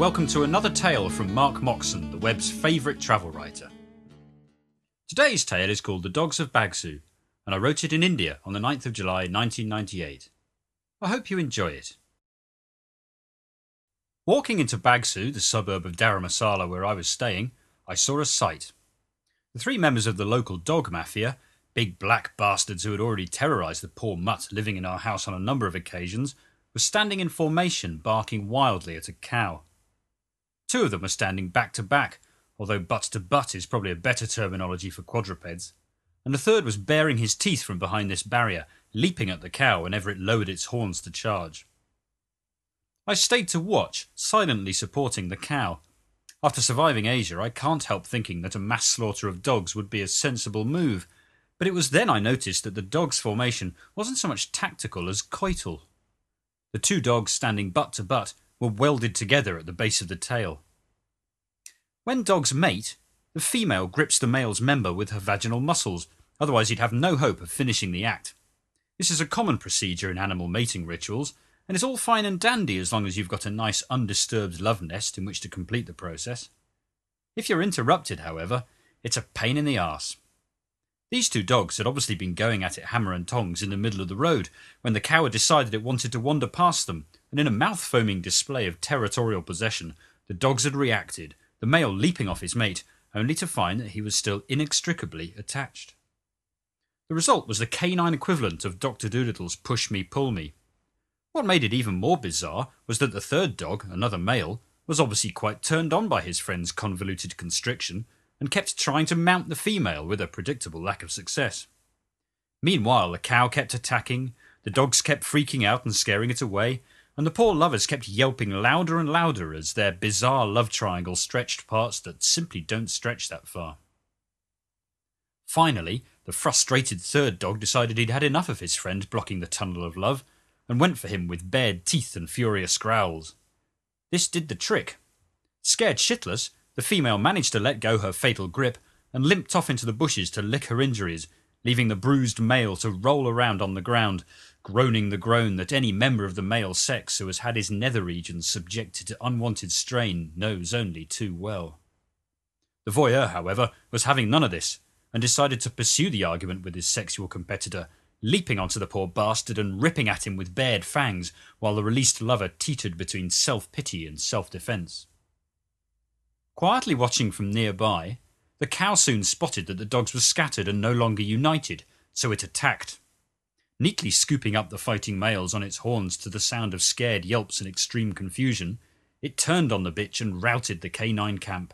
welcome to another tale from Mark Moxon, the web's favourite travel writer. Today's tale is called The Dogs of Bagsu, and I wrote it in India on the 9th of July 1998. I hope you enjoy it. Walking into Bagsu, the suburb of Dharamasala where I was staying, I saw a sight. The three members of the local dog mafia, big black bastards who had already terrorised the poor mutt living in our house on a number of occasions, were standing in formation barking wildly at a cow. Two of them were standing back to back, although butt to butt is probably a better terminology for quadrupeds, and the third was baring his teeth from behind this barrier, leaping at the cow whenever it lowered its horns to charge. I stayed to watch, silently supporting the cow. After surviving Asia, I can't help thinking that a mass slaughter of dogs would be a sensible move, but it was then I noticed that the dog's formation wasn't so much tactical as coital. The two dogs standing butt to butt were welded together at the base of the tail. When dogs mate, the female grips the male's member with her vaginal muscles, otherwise, he'd have no hope of finishing the act. This is a common procedure in animal mating rituals, and it's all fine and dandy as long as you've got a nice undisturbed love nest in which to complete the process. If you're interrupted, however, it's a pain in the arse. These two dogs had obviously been going at it hammer and tongs in the middle of the road when the cow had decided it wanted to wander past them, and in a mouth foaming display of territorial possession, the dogs had reacted, the male leaping off his mate, only to find that he was still inextricably attached. The result was the canine equivalent of Dr. Dolittle's push me, pull me. What made it even more bizarre was that the third dog, another male, was obviously quite turned on by his friend's convoluted constriction and kept trying to mount the female with a predictable lack of success. Meanwhile, the cow kept attacking, the dogs kept freaking out and scaring it away, and the poor lovers kept yelping louder and louder as their bizarre love triangle stretched parts that simply don't stretch that far. Finally, the frustrated third dog decided he'd had enough of his friend blocking the tunnel of love and went for him with bared teeth and furious growls. This did the trick. Scared shitless, the female managed to let go her fatal grip and limped off into the bushes to lick her injuries, leaving the bruised male to roll around on the ground, groaning the groan that any member of the male sex who has had his nether regions subjected to unwanted strain knows only too well. The voyeur, however, was having none of this, and decided to pursue the argument with his sexual competitor, leaping onto the poor bastard and ripping at him with bared fangs, while the released lover teetered between self pity and self defence. Quietly watching from nearby, the cow soon spotted that the dogs were scattered and no longer united, so it attacked. Neatly scooping up the fighting males on its horns to the sound of scared yelps and extreme confusion, it turned on the bitch and routed the canine camp.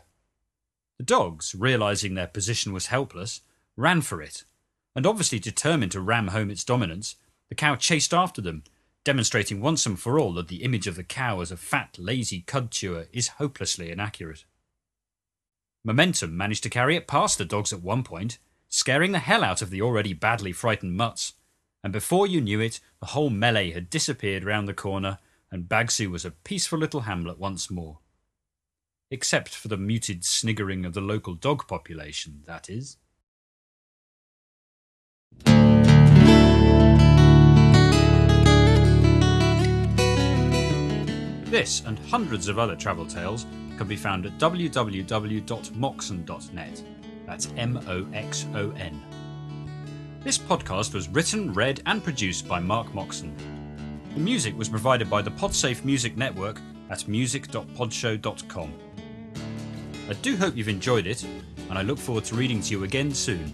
The dogs, realizing their position was helpless, ran for it, and obviously determined to ram home its dominance, the cow chased after them, demonstrating once and for all that the image of the cow as a fat, lazy cud chewer is hopelessly inaccurate. Momentum managed to carry it past the dogs at one point, scaring the hell out of the already badly frightened mutts, and before you knew it, the whole melee had disappeared round the corner, and Bagsu was a peaceful little hamlet once more. Except for the muted sniggering of the local dog population, that is. This and hundreds of other travel tales can be found at www.moxon.net. That's M O X O N. This podcast was written, read, and produced by Mark Moxon. The music was provided by the Podsafe Music Network at music.podshow.com. I do hope you've enjoyed it, and I look forward to reading to you again soon.